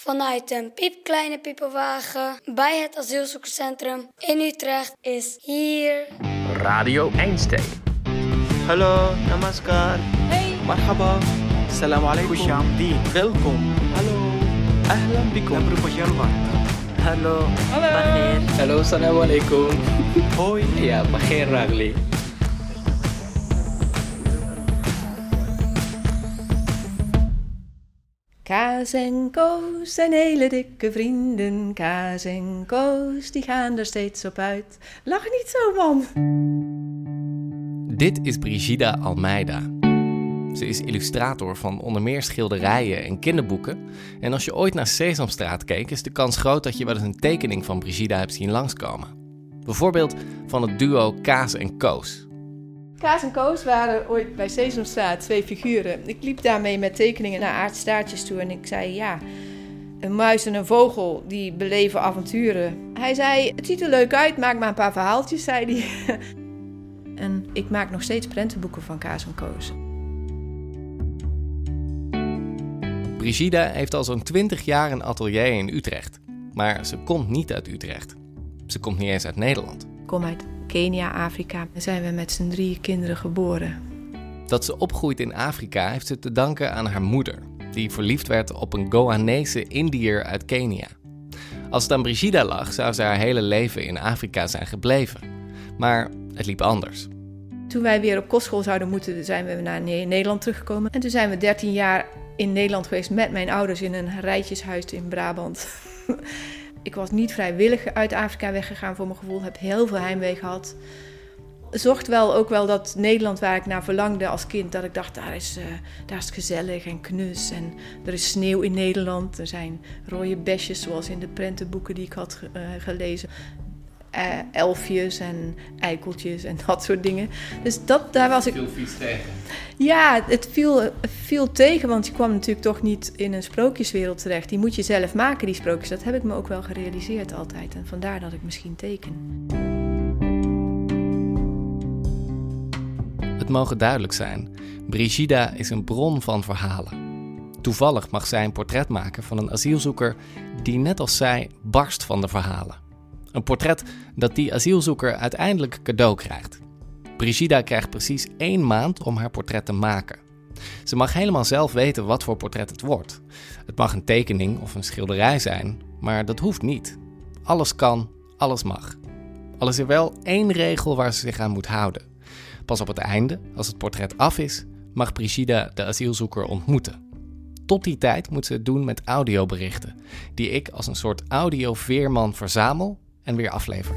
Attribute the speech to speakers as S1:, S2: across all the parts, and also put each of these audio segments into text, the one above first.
S1: vanuit een piepkleine piepenwagen bij het asielzoekerscentrum in Utrecht is hier.
S2: Radio Einstein.
S3: Hallo, namaskar.
S4: Hey.
S3: Marhaba. Salam alaikum. Welkom. Hallo. Ahlan bikum. Hallo.
S4: Hallo.
S2: Hallo, salam alaikum.
S3: Hoi.
S2: Ja, begin ragli.
S5: Kaas en Koos zijn hele dikke vrienden. Kaas en Koos, die gaan er steeds op uit. Lach niet zo, man.
S6: Dit is Brigida Almeida. Ze is illustrator van onder meer schilderijen en kinderboeken. En als je ooit naar Sesamstraat keek, is de kans groot dat je wel eens een tekening van Brigida hebt zien langskomen. Bijvoorbeeld van het duo Kaas en Koos.
S5: Kaas en Koos waren ooit bij Sesamstraat twee figuren. Ik liep daarmee met tekeningen naar aardstaartjes toe en ik zei ja... Een muis en een vogel die beleven avonturen. Hij zei: Het ziet er leuk uit, maak maar een paar verhaaltjes, zei hij. en ik maak nog steeds prentenboeken van Kaas en Koos.
S6: Brigida heeft al zo'n 20 jaar een atelier in Utrecht. Maar ze komt niet uit Utrecht. Ze komt niet eens uit Nederland.
S5: Kom uit Kenia, Afrika. En zijn we met z'n drie kinderen geboren.
S6: Dat ze opgroeit in Afrika heeft ze te danken aan haar moeder, die verliefd werd op een Goanese Indiër uit Kenia. Als het aan Brigida lag, zou ze haar hele leven in Afrika zijn gebleven. Maar het liep anders.
S5: Toen wij weer op kostschool zouden moeten, zijn we naar Ne- Nederland teruggekomen. En toen zijn we 13 jaar in Nederland geweest met mijn ouders in een rijtjeshuis in Brabant. ik was niet vrijwillig uit Afrika weggegaan voor mijn gevoel. Heb heel veel heimwee gehad. Zocht wel ook wel dat Nederland waar ik naar verlangde als kind. Dat ik dacht, daar is, eh, daar is het gezellig en knus. En er is sneeuw in Nederland. Er zijn rode besjes zoals in de prentenboeken die ik had eh, gelezen. Eh, elfjes en eikeltjes en dat soort dingen. Dus dat, daar was ik...
S6: vies tegen.
S5: Ja, het viel, het viel tegen, want je kwam natuurlijk toch niet in een sprookjeswereld terecht. Die moet je zelf maken, die sprookjes. Dat heb ik me ook wel gerealiseerd altijd. En vandaar dat ik misschien teken.
S6: Het mogen duidelijk zijn: Brigida is een bron van verhalen. Toevallig mag zij een portret maken van een asielzoeker die, net als zij, barst van de verhalen. Een portret dat die asielzoeker uiteindelijk cadeau krijgt. Brigida krijgt precies één maand om haar portret te maken. Ze mag helemaal zelf weten wat voor portret het wordt. Het mag een tekening of een schilderij zijn, maar dat hoeft niet. Alles kan, alles mag. Al is er wel één regel waar ze zich aan moet houden. Pas op het einde, als het portret af is, mag Brigida de asielzoeker ontmoeten. Tot die tijd moet ze het doen met audioberichten, die ik als een soort audioveerman verzamel en weer aflever.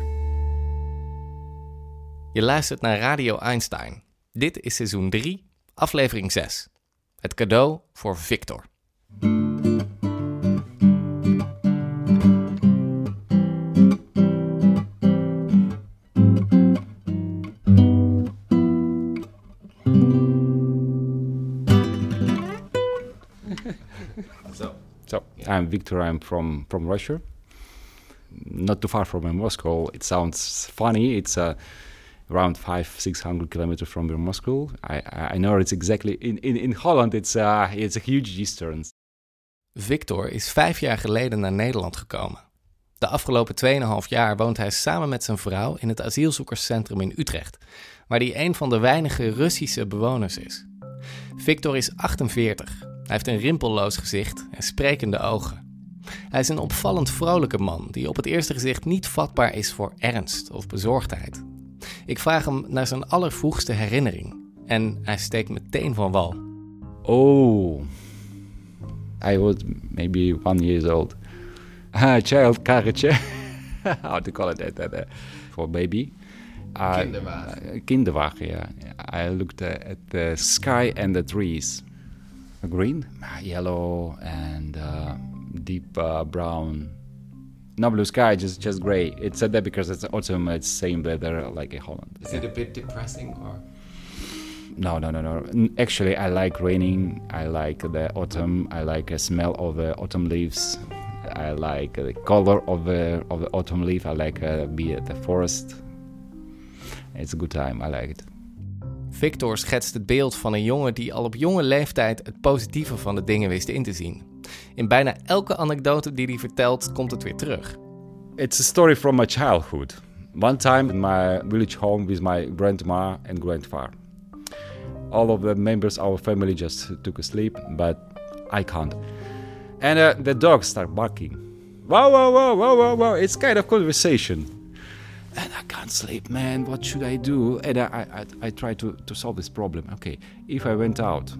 S6: Je luistert naar Radio Einstein. Dit is seizoen 3, aflevering 6. Het cadeau voor Victor.
S7: So I'm Victor. I'm from from Russia, not too far from Moscow. It sounds funny. It's uh, around five six hundred kilometers from Moscow. I I know it's exactly in in, in Holland. It's uh it's a huge distance.
S6: Victor is vijf jaar geleden naar Nederland gekomen. De afgelopen 2,5 jaar woont hij samen met zijn vrouw in het asielzoekerscentrum in Utrecht, waar hij een van de weinige Russische bewoners is. Victor is 48. Hij heeft een rimpelloos gezicht en sprekende ogen. Hij is een opvallend vrolijke man die op het eerste gezicht niet vatbaar is voor ernst of bezorgdheid. Ik vraag hem naar zijn allervroegste herinnering en hij steekt meteen van wal.
S7: Oh, I was maybe one years old. Ah, child carriage. How to call it that, that, uh, for baby? Uh,
S6: Kinderwagen.
S7: uh, kinderwagen, yeah. I looked at the sky and the trees. Green, yellow, and uh, deep uh, brown. No blue sky, just just gray. It's said that because it's autumn. It's same weather like in Holland.
S6: Is it a bit depressing or?
S7: No, no, no, no. Actually, I like raining. I like the autumn. I like the smell of the autumn leaves. I like the color of the of the autumn leaf. I like uh, be at the forest. It's a good time. I like it.
S6: Victor schetst het beeld van een jongen die al op jonge leeftijd het positieve van de dingen wist in te zien. In bijna elke anekdote die hij vertelt, komt het weer terug.
S7: It's a story from my childhood. One time in my village home with my grandma and grandfather. All of the members of our family just took a sleep, but I can't. And uh, the dogs start barking. Wow, wow, wow, wow, wow, wow. It's kind of conversation. And I can't sleep, man. What should I do? And I, I, I try to, to solve this problem. Okay, if I went out,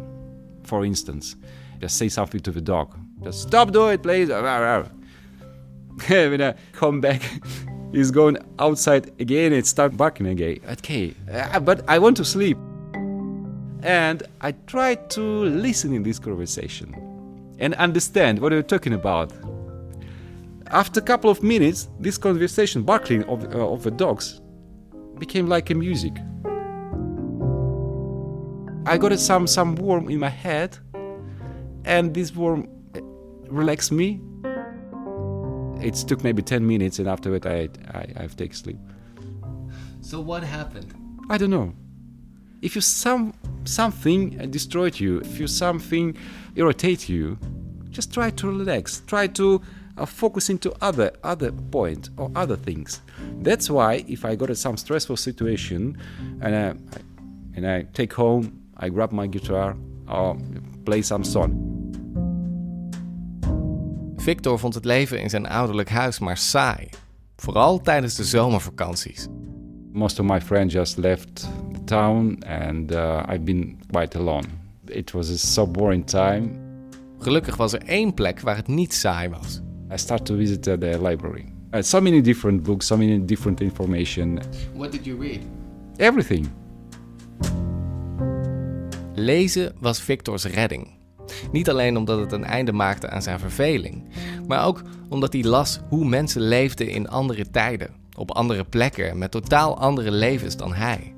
S7: for instance, just say something to the dog. Just stop doing it, please. when I come back, he's going outside again and start barking again. Okay, uh, but I want to sleep. And I try to listen in this conversation and understand what you're talking about. After a couple of minutes, this conversation, barking of, uh, of the dogs, became like a music. I got some some worm in my head, and this worm uh, relaxed me. It took maybe ten minutes, and after that, I I I've taken sleep.
S6: So what happened?
S7: I don't know. If you some something destroyed you, if you something irritate you, just try to relax. Try to uh, focus into other other point or other things. That's why if I got a some stressful situation and I, and I take home, I grab my guitar or play some song.
S6: Victor vond het leven in zijn ouderlijk huis maar saai. Vooral tijdens de zomervakanties.
S7: Most of my friends just left the town and uh, I've been quite alone. It was a so boring time.
S6: Gelukkig was er één plek waar het niet saai was.
S7: I start to visit uh, the library. Uh, so many different books, so many different information,
S6: What did you read?
S7: everything.
S6: Lezen was Victor's redding. Niet alleen omdat het een einde maakte aan zijn verveling, maar ook omdat hij las hoe mensen leefden in andere tijden, op andere plekken en met totaal andere levens dan hij.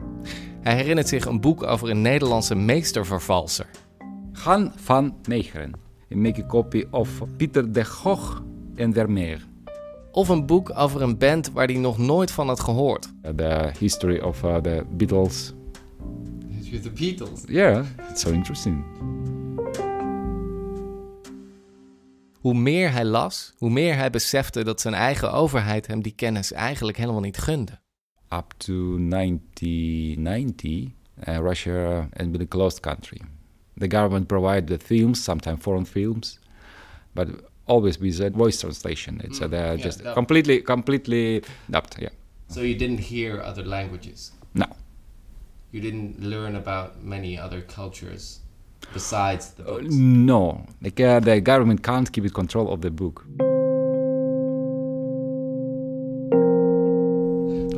S6: Hij herinnert zich een boek over een Nederlandse meestervervalser.
S7: Han van Meegeren. I make copy of Pieter de Gogh en Vermeer.
S6: Of een boek over een band waar hij nog nooit van had gehoord.
S7: The history of uh, the Beatles.
S6: The Beatles.
S7: Yeah, it's so interesting.
S6: Hoe meer hij las, hoe meer hij besefte dat zijn eigen overheid hem die kennis eigenlijk helemaal niet gunde.
S7: Up to 1990, uh, Russia has been a closed country. The government provided the films, sometimes foreign films, but always with a voice translation. It's uh, they're
S6: yeah,
S7: just
S6: dubbed.
S7: completely, completely dubbed. Yeah.
S6: So you didn't hear other languages.
S7: No.
S6: You didn't learn about many other cultures besides the
S7: Uh, no, like, uh, the government can't keep control of the book.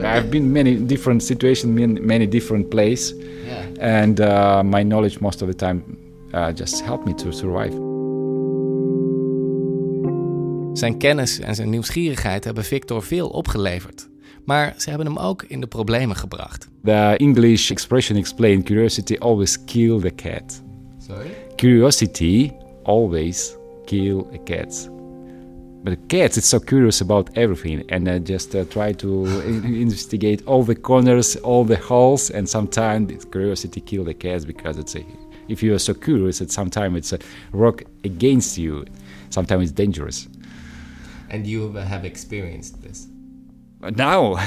S7: I've been many different situations, many, many different places,
S6: Yeah.
S7: and uh, my knowledge most of the time uh, just helped me to survive.
S6: Zijn kennis en zijn nieuwsgierigheid hebben Victor veel opgeleverd. Maar ze hebben hem ook in de problemen gebracht.
S7: The English expression explained curiosity always kill the cat.
S6: Sorry?
S7: Curiosity always kill a cat. But the cat is so curious about everything and uh, just uh, try to in- investigate all the corners, all the holes, and sometimes curiosity kill the cats because it's a, if you are so curious, that sometimes it's a rock against you. Sometimes it's dangerous.
S6: And you have experienced this.
S7: Now,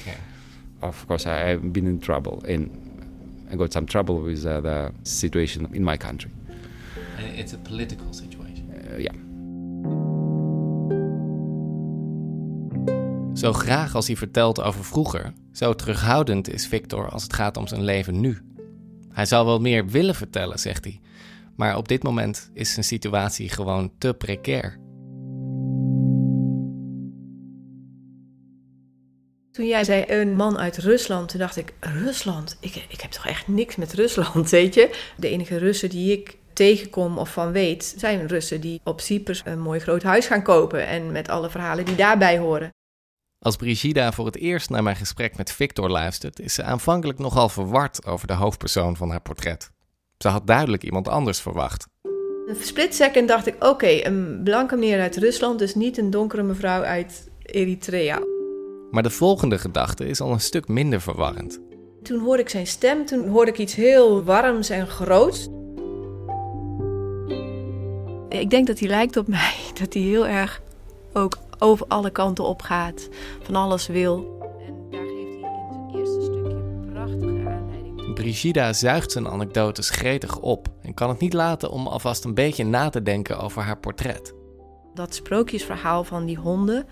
S6: Okay.
S7: of course, I, I've been in trouble and I got some trouble with uh, the situation in my country.
S6: And it's a political situation.
S7: Uh, yeah.
S6: Zo graag als hij vertelt over vroeger, zo terughoudend is Victor als het gaat om zijn leven nu. Hij zou wel meer willen vertellen, zegt hij. Maar op dit moment is zijn situatie gewoon te precair.
S5: Toen jij zei een man uit Rusland, toen dacht ik, Rusland? Ik, ik heb toch echt niks met Rusland, weet je? De enige Russen die ik tegenkom of van weet, zijn Russen die op Cyprus een mooi groot huis gaan kopen. En met alle verhalen die daarbij horen.
S6: Als Brigida voor het eerst naar mijn gesprek met Victor luistert, is ze aanvankelijk nogal verward over de hoofdpersoon van haar portret. Ze had duidelijk iemand anders verwacht.
S5: Een split second dacht ik, oké, een blanke meneer uit Rusland, dus niet een donkere mevrouw uit Eritrea.
S6: Maar de volgende gedachte is al een stuk minder verwarrend.
S5: Toen hoorde ik zijn stem, toen hoorde ik iets heel warms en groots. Ik denk dat hij lijkt op mij. Dat hij heel erg ook over alle kanten op gaat. Van alles wil. En daar geeft hij in zijn eerste stukje prachtige aanleiding.
S6: Brigida zuigt zijn anekdotes gretig op en kan het niet laten om alvast een beetje na te denken over haar portret.
S5: Dat sprookjesverhaal van die honden.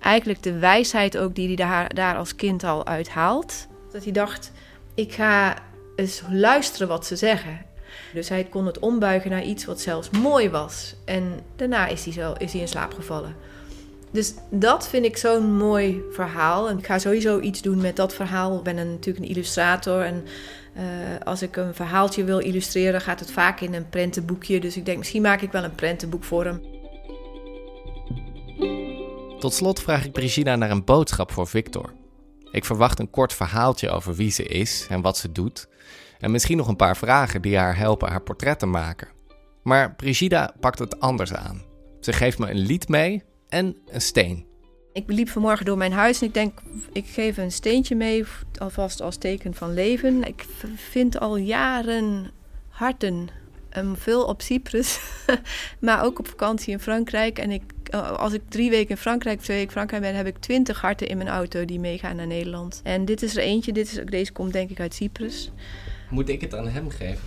S5: Eigenlijk de wijsheid ook die hij daar, als kind al uithaalt. Dat hij dacht, ik ga eens luisteren wat ze zeggen. Dus hij kon het ombuigen naar iets wat zelfs mooi was. En daarna is hij, zo, is hij in slaap gevallen. Dus dat vind ik zo'n mooi verhaal. En ik ga sowieso iets doen met dat verhaal. Ik ben een, natuurlijk een illustrator. En uh, als ik een verhaaltje wil illustreren, gaat het vaak in een prentenboekje. Dus ik denk, misschien maak ik wel een prentenboek voor hem.
S6: Tot slot vraag ik Brigida naar een boodschap voor Victor. Ik verwacht een kort verhaaltje over wie ze is en wat ze doet. En misschien nog een paar vragen die haar helpen haar portret te maken. Maar Brigida pakt het anders aan. Ze geeft me een lied mee en een steen.
S5: Ik liep vanmorgen door mijn huis en ik denk, ik geef een steentje mee, alvast als teken van leven. Ik vind al jaren harten. Um, veel op Cyprus, maar ook op vakantie in Frankrijk. En ik, als ik drie weken in Frankrijk, twee weken in Frankrijk ben, heb ik twintig harten in mijn auto die meegaan naar Nederland. En dit is er eentje, dit is, deze komt denk ik uit Cyprus.
S6: Moet ik het aan hem geven?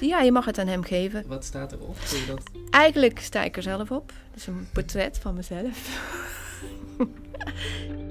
S5: Ja, je mag het aan hem geven.
S6: Wat staat erop? Dat...
S5: Eigenlijk sta ik er zelf op. Het is een portret van mezelf.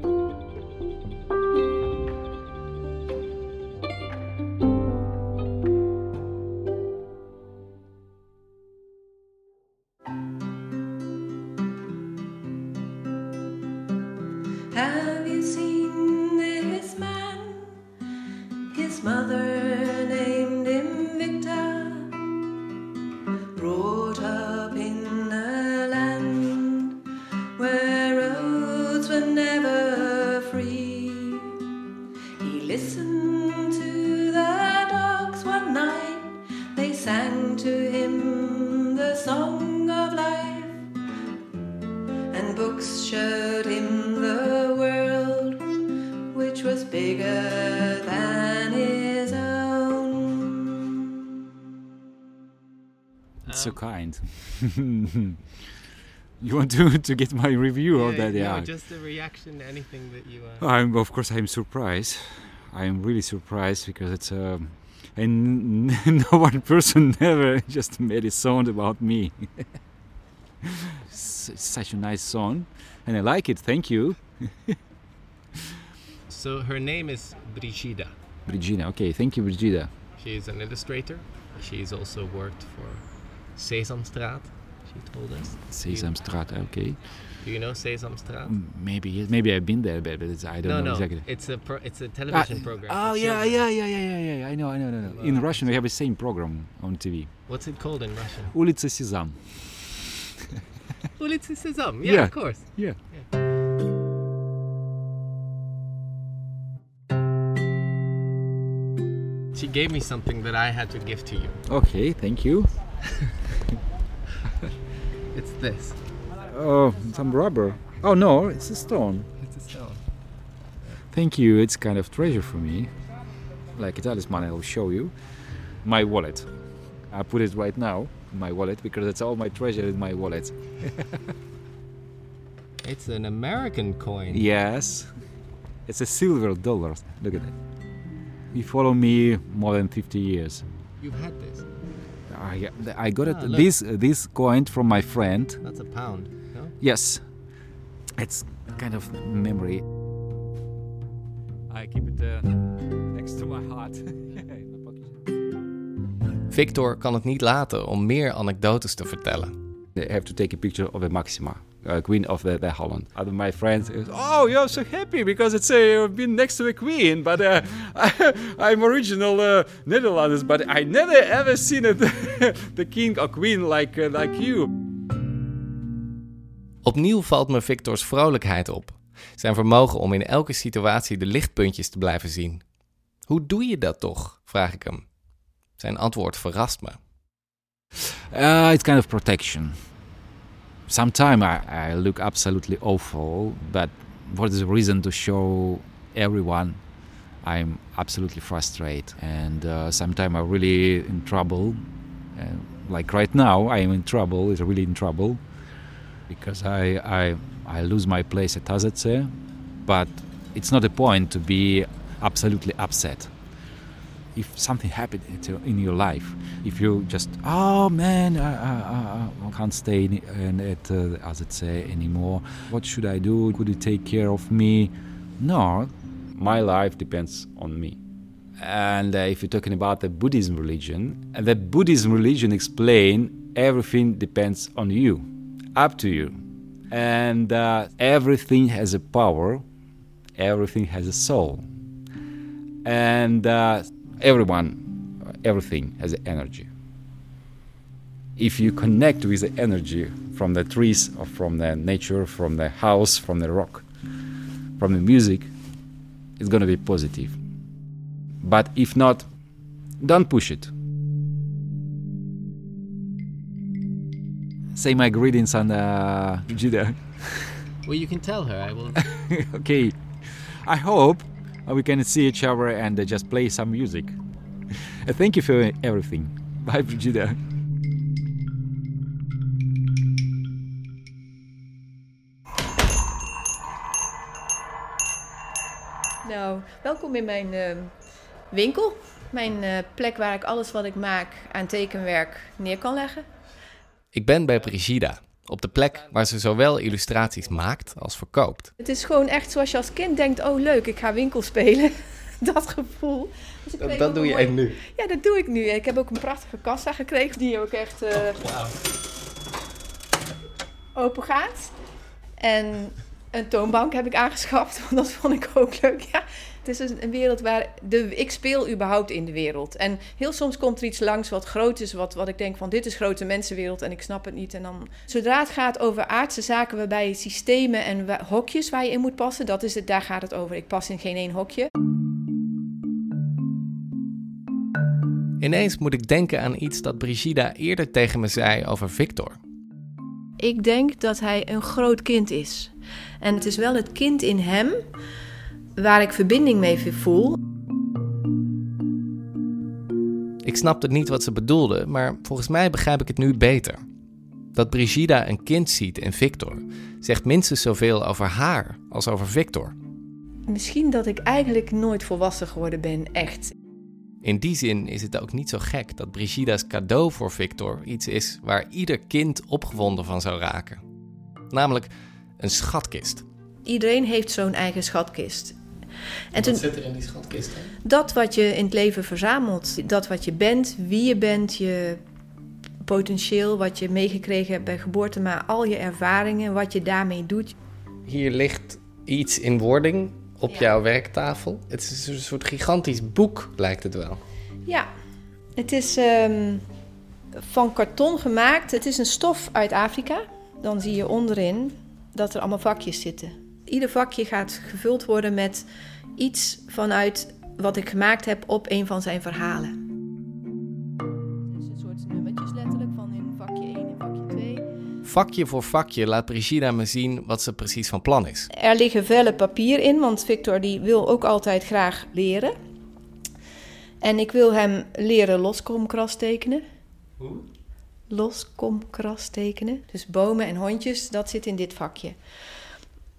S5: bigger than his own.
S7: It's so kind. you want to to get my review of that? Yeah.
S2: just a reaction to anything that you. Uh...
S7: I'm of course I'm surprised. I'm really surprised because it's um, and no one person ever just made a song about me. it's such a nice song, and I like it. Thank you,
S2: So her name is Brigida.
S7: Brigida. Okay, thank you, Brigida.
S2: She is an illustrator. She's also worked for Sesamstraat. She told us.
S7: Sesamstraat. Okay,
S2: Do you know Sesamstraat?
S7: Mm, maybe yes, maybe I've been there, but, but it's, I don't
S2: no,
S7: know
S2: no.
S7: exactly.
S2: It's a pro- it's a television
S7: Ah,
S2: program.
S7: Oh
S2: for
S7: yeah,
S2: children.
S7: yeah, yeah, yeah, yeah, yeah. I know, I know, I know. In
S2: Uh,
S7: Russian, we have the same program on TV.
S2: What's it called in Russian?
S7: Улица Сезам.
S2: Улица Sezam. Yeah,
S7: Yeah.
S2: of course.
S7: Yeah.
S2: She gave me something that I had to give to you.
S7: Okay, thank you.
S2: It's this.
S7: Oh, some rubber. Oh no, it's a stone.
S2: It's a stone.
S7: Thank you. It's kind of treasure for me. Like a talisman, I will show you. My wallet. I put it right now in my wallet because it's all my treasure in my wallet.
S2: It's an American coin.
S7: Yes, it's a silver dollar. Look at that. You follow me more than 50 years.
S2: You've had this.
S7: I, I got it.
S2: Ah, look.
S7: this this coin from my friend.
S2: That's a pound. No?
S7: Yes, it's kind of memory. I keep it uh, next to my heart. in my pocket.
S6: Victor kan het niet laten om meer anekdotes te vertellen.
S7: They have to take a picture of the Maxima, uh, Queen of the, the Holland. Other my friends, is, oh, you're so happy because it's uh, been next to a queen, but uh, I, am original uh, Netherlands, but I never ever seen it, the king or queen like uh, like you.
S6: Opnieuw valt me Victors vrolijkheid op. Zijn vermogen om in elke situatie de lichtpuntjes te blijven zien. Hoe doe je dat toch? vraag ik hem. Zijn antwoord verrast me.
S7: Uh, it's kind of protection. Sometimes I, I look absolutely awful, but what is the reason to show everyone I'm absolutely frustrated? And uh, sometimes I'm really in trouble. Like right now, I am in trouble. Is really in trouble because I I I lose my place at Tazetse, but it's not a point to be absolutely upset. If something happened to- in your life, if you just oh man, I, I, I- can't stay in, in, at uh, say anymore. What should I do? Could you take care of me? No, my life depends on me. And uh, if you're talking about the Buddhism religion, the Buddhism religion explain everything depends on you, up to you, and uh, everything has a power, everything has a soul, and uh, everyone, everything has energy. If you connect with the energy from the trees, or from the nature, from the house, from the rock, from the music, it's gonna be positive. But if not, don't push it. Say my greetings on uh, Judah.
S2: Well, you can tell her. I will.
S7: okay, I hope we can see each other and uh, just play some music. Uh, Thank you for everything. Bye, Brigida.
S5: Nou, welkom in mijn eh, winkel. Mijn eh, plek waar ik alles wat ik maak aan tekenwerk neer kan leggen.
S6: Ik ben bij Brigida, op de plek waar ze zowel illustraties maakt als verkoopt.
S5: Het is gewoon echt zoals je als kind denkt, oh leuk, ik ga winkel spelen. Dat gevoel. Dus kreeg ook een mooi-
S6: nu.
S5: Ja, dat doe ik nu. Ik heb ook een prachtige kassa gekregen die ook echt eh, open gaat. En een toonbank heb ik aangeschaft, want dat vond ik ook leuk. Ja, het is een wereld waar de, ik speel überhaupt in de wereld. En heel soms komt er iets langs wat groot is, wat, wat ik denk van dit is grote mensenwereld en ik snap het niet. En dan, zodra het gaat over aardse zaken waarbij systemen en wa- hokjes waar je in moet passen, dat is het, daar gaat het over. Ik pas in geen één hokje.
S6: Ineens moet ik denken aan iets dat Brigida eerder tegen me zei over Victor.
S5: Ik denk dat hij een groot kind is. En het is wel het kind in hem waar ik verbinding mee voel.
S6: Ik snapte niet wat ze bedoelde, maar volgens mij begrijp ik het nu beter. Dat Brigida een kind ziet in Victor zegt minstens zoveel over haar als over Victor.
S5: Misschien dat ik eigenlijk nooit volwassen geworden ben, echt.
S6: In die zin is het ook niet zo gek dat Brigida's cadeau voor Victor iets is waar ieder kind opgewonden van zou raken. Namelijk een schatkist.
S5: Iedereen heeft zo'n eigen schatkist. En toen,
S6: zit er in die schatkist?
S5: dat wat je in het leven verzamelt, dat wat je bent, wie je bent, je potentieel, wat je meegekregen hebt bij geboorte, maar al je ervaringen, wat je daarmee doet.
S6: Hier ligt iets in wording op
S5: Ja.
S6: jouw werktafel. Het is een soort gigantisch boek, lijkt het wel.
S5: Ja, het is ehm, van karton gemaakt. Het is een stof uit Afrika. Dan zie je onderin dat er allemaal vakjes zitten. Ieder vakje gaat gevuld worden met iets vanuit wat ik gemaakt heb op een van zijn verhalen. Het is een soort nummertjes letterlijk van in vakje 1 en vakje 2.
S6: Vakje voor vakje laat Brigida me zien wat ze precies van plan is.
S5: Er liggen vellen papier in, want Victor die wil ook altijd graag leren. En ik wil hem leren loskomkras tekenen.
S6: Hoe?
S5: Loskomkras tekenen. Dus bomen en hondjes, dat zit in dit vakje.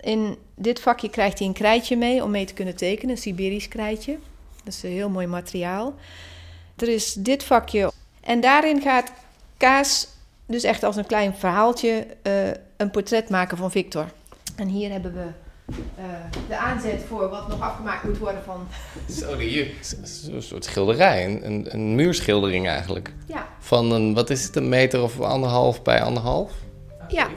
S5: In dit vakje krijgt hij een krijtje mee om mee te kunnen tekenen, een Siberisch krijtje. Dat is een heel mooi materiaal. Er is dit vakje en daarin gaat Kaas dus echt als een klein verhaaltje eh, een portret maken van Victor. En hier hebben we eh, de aanzet voor wat nog afgemaakt moet worden van...
S6: Hier. Een soort schilderij, een, een, een muurschildering eigenlijk.
S5: Ja,
S6: Van een, wat is het, een meter of anderhalf bij anderhalf?
S5: ja.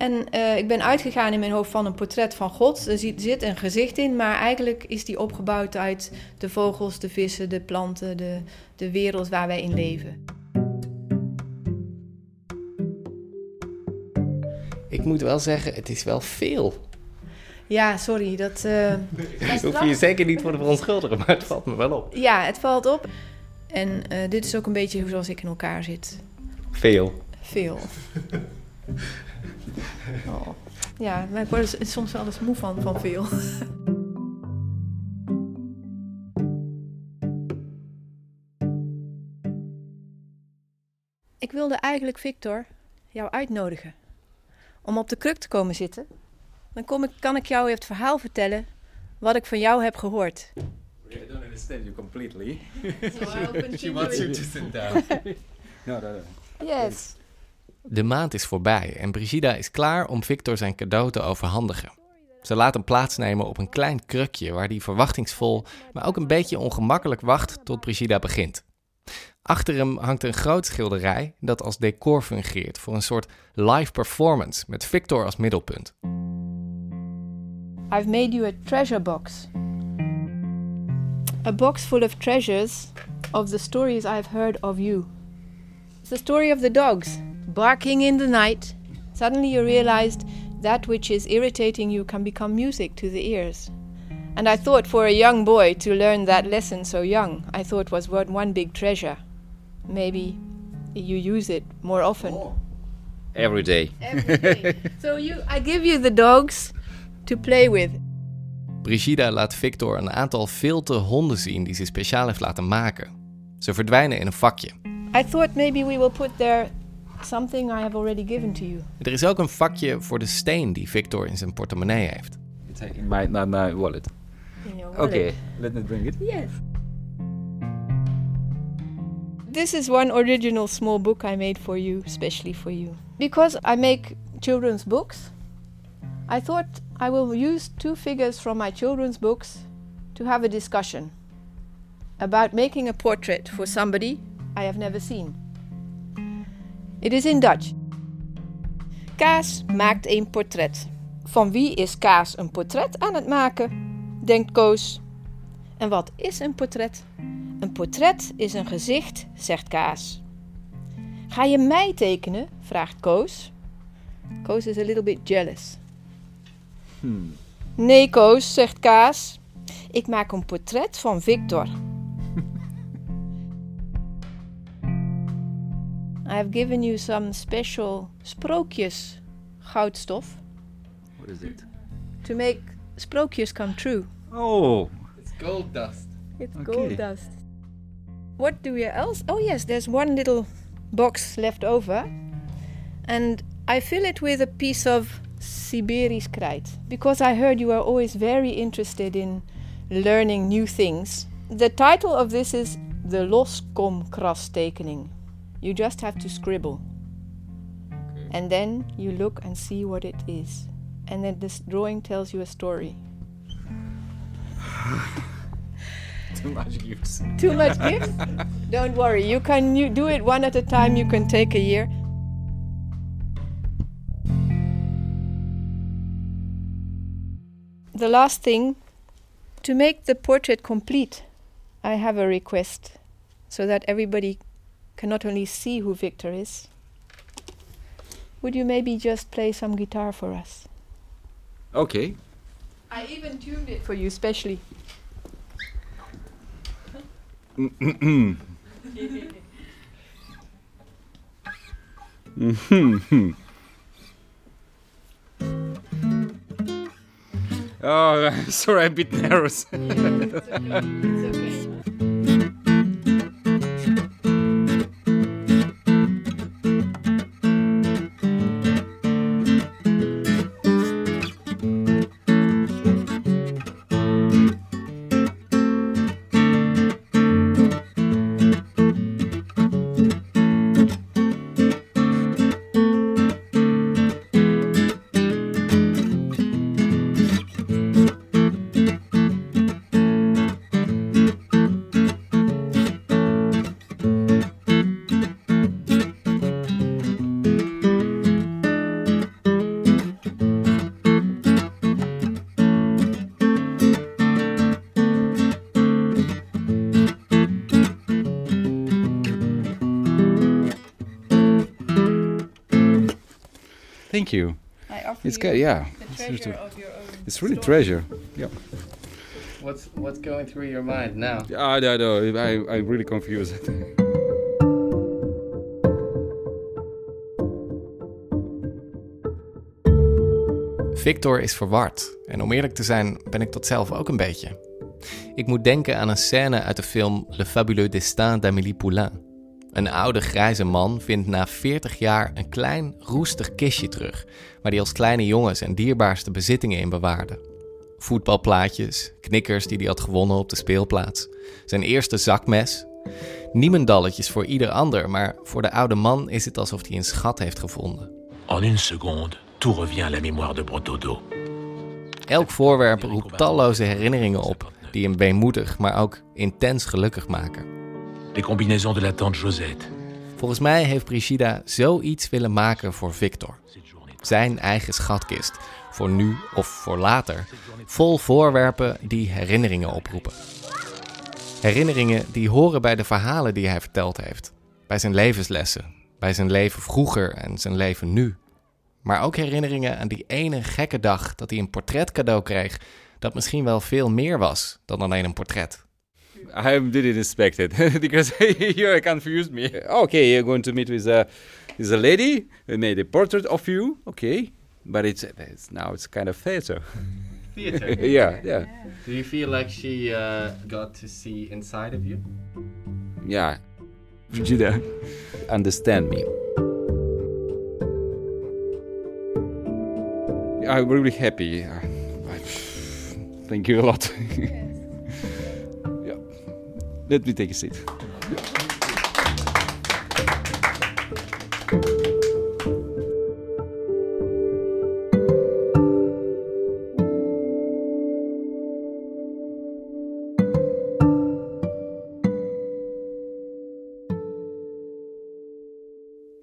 S5: En eh, ik ben uitgegaan in mijn hoofd van een portret van God. Er zit, zit een gezicht in, maar eigenlijk is die opgebouwd uit de vogels, de vissen, de planten, de, de wereld waar wij in leven.
S6: Ik moet wel zeggen, het is wel veel.
S5: Ja, sorry, dat... eh,
S6: Dat hoef je je zeker niet voor te verontschuldigen, maar het valt me wel op.
S5: ja, het valt op. En eh, dit is ook een beetje zoals ik in elkaar zit.
S6: Veel.
S5: Veel. Oh. Ja, maar ik word er soms wel eens moe van, van veel. Ik wilde eigenlijk, Victor, jou uitnodigen om op de kruk te komen zitten. Dan kom ik, kan ik jou het verhaal vertellen wat ik van jou heb gehoord.
S7: I don't understand you completely.
S2: She wants you to sit down.
S7: No, no, no.
S5: Yes.
S6: De maand is voorbij en Brigida is klaar om Victor zijn cadeau te overhandigen. Ze laat hem plaatsnemen op een klein krukje waar hij verwachtingsvol, maar ook een beetje ongemakkelijk wacht tot Brigida begint. Achter hem hangt een groot schilderij dat als decor fungeert voor een soort live performance met Victor als middelpunt.
S5: I've made you a treasure box. A box full of treasures of the stories I've heard of you. It's the story of the dogs barking in the night. Suddenly you realized that which is irritating you can become music to the ears. And I thought for a young boy to learn that lesson so young, I thought was one one big treasure. Maybe you use it more often.
S7: Every day.
S5: Every day. so you I give you the dogs to play with.
S6: Brigida laat Victor een aantal filte honden zien die ze speciaal heeft laten maken. Ze verdwijnen in een vakje.
S5: I thought maybe we will put there something I have already given to you.
S6: Er is ook een vakje voor de steen die Victor in zijn portemonnee heeft.
S7: It's in my, my, my wallet.
S5: In your wallet.
S7: Okay, let me bring it.
S5: Yes. This is one original small book I made for you, especially for you. Because I make children's books, I thought I will use two figures from my children's books to have a discussion about making a portrait for somebody I have never seen. It is in Dutch. Kaas maakt een portret. Van wie is Kaas een portret aan het maken? Denkt Koos. En wat is een portret? Een portret is een gezicht, zegt Kaas. Ga je mij tekenen? vraagt Koos. Koos is a little bit jealous. Nee, Koos, zegt Kaas. Ik maak een portret van Victor. I have given you some special sprookjes goudstof
S7: What is it?
S5: to make sprookjes come true.
S7: Oh,
S2: It's gold dust.
S5: It's
S7: Okay.
S5: gold dust. What do we else? Oh yes, there's one little box left over, and I fill it with a piece of Siberisch krijt because I heard you are always very interested in learning new things. The title of this is the loskomkrastekening. You just have to scribble, and then you look and see what it is, and then this drawing tells you a story.
S7: too much gifts.
S5: Too much gifts? Don't worry. You can you do it one at a time. You can take a year. The last thing to make the portrait complete, I have a request so that everybody can not only see who Victor is. Would you maybe just play some guitar for us?
S7: Okay.
S5: I even tuned it for you specially.
S7: Oh, sorry, I'm a bit nervous.
S5: It's okay.
S7: It's good, yeah.
S5: the
S7: It's
S5: treasure
S7: really-
S5: of your own.
S7: It's really
S5: story.
S7: treasure. Yeah.
S2: What's what's going through your mind now?
S7: I don't know. I, I'm really confused.
S6: Victor is verward en om eerlijk te zijn ben ik dat zelf ook een beetje. Ik moet denken aan een scène uit de film Le Fabuleux Destin d'Amélie Poulain. Een oude grijze man vindt na 40 jaar een klein roestig kistje terug, waar hij als kleine jongen zijn dierbaarste bezittingen in bewaarde. Voetbalplaatjes, knikkers die hij had gewonnen op de speelplaats, zijn eerste zakmes. Niemendalletjes voor ieder ander, maar voor de oude man is het alsof hij een schat heeft gevonden.
S8: En une seconde, tout revient à la mémoire de Brotodo.
S6: Elk voorwerp roept talloze herinneringen op, die hem weemoedig, maar ook intens gelukkig maken.
S8: Les combinaisons de la tante Josette.
S6: Volgens mij heeft Brigida zoiets willen maken voor Victor. Zijn eigen schatkist, voor nu of voor later, vol voorwerpen die herinneringen oproepen. Herinneringen die horen bij de verhalen die hij verteld heeft, bij zijn levenslessen, bij zijn leven vroeger en zijn leven nu. Maar ook herinneringen aan die ene gekke dag dat hij een portret cadeau kreeg, dat misschien wel veel meer was dan alleen een portret.
S7: I didn't expect it because you confused me. Okay, you're going to meet with a, with a lady who made a portrait of you. Okay, but it's, it's now it's kind of theater.
S6: Theater.
S7: yeah, yeah,
S6: Do you feel like she uh, got to see inside of you?
S7: yeah. Frigida, understand me. I'm really happy. Thank you a lot. Seat.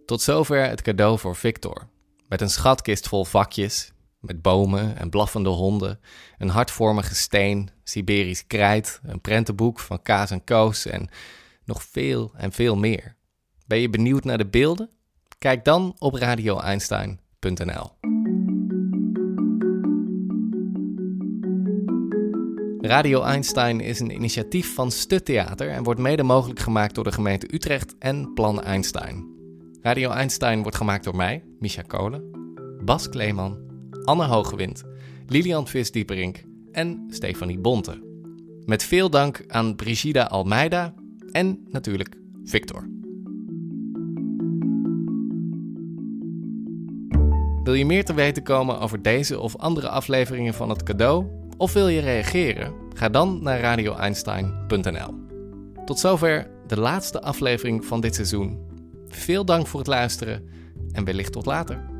S6: Tot zover het cadeau voor Victor. Met een schatkist vol vakjes, met bomen en blaffende honden, een hartvormige steen, Siberisch krijt, een prentenboek van Kaas en Koos en nog veel en veel meer. Ben je benieuwd naar de beelden? Kijk dan op radioeinstein.nl. Radio Einstein is een initiatief van Stuttheater en wordt mede mogelijk gemaakt door de gemeente Utrecht en Plan Einstein. Radio Einstein wordt gemaakt door mij, Misha Kolen, Bas Kleeman, Anne Hogewind, Lilian Visdieperink en Stefanie Bonte. Met veel dank aan Brigida Almeida en natuurlijk Victor. Wil je meer te weten komen over deze of andere afleveringen van het cadeau? Of wil je reageren? Ga dan naar radioeinstein.nl. Tot zover de laatste aflevering van dit seizoen. Veel dank voor het luisteren en wellicht tot later.